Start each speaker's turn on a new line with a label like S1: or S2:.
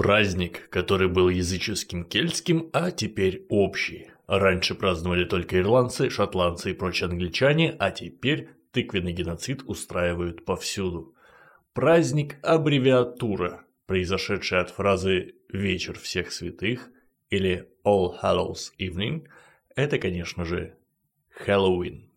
S1: Праздник, который был языческим кельтским, а теперь общий. Раньше праздновали только ирландцы, шотландцы и прочие англичане, а теперь тыквенный геноцид устраивают повсюду. Праздник – аббревиатура, произошедшая от фразы «Вечер всех святых» или All Hallows Evening – это, конечно же, Хэллоуин.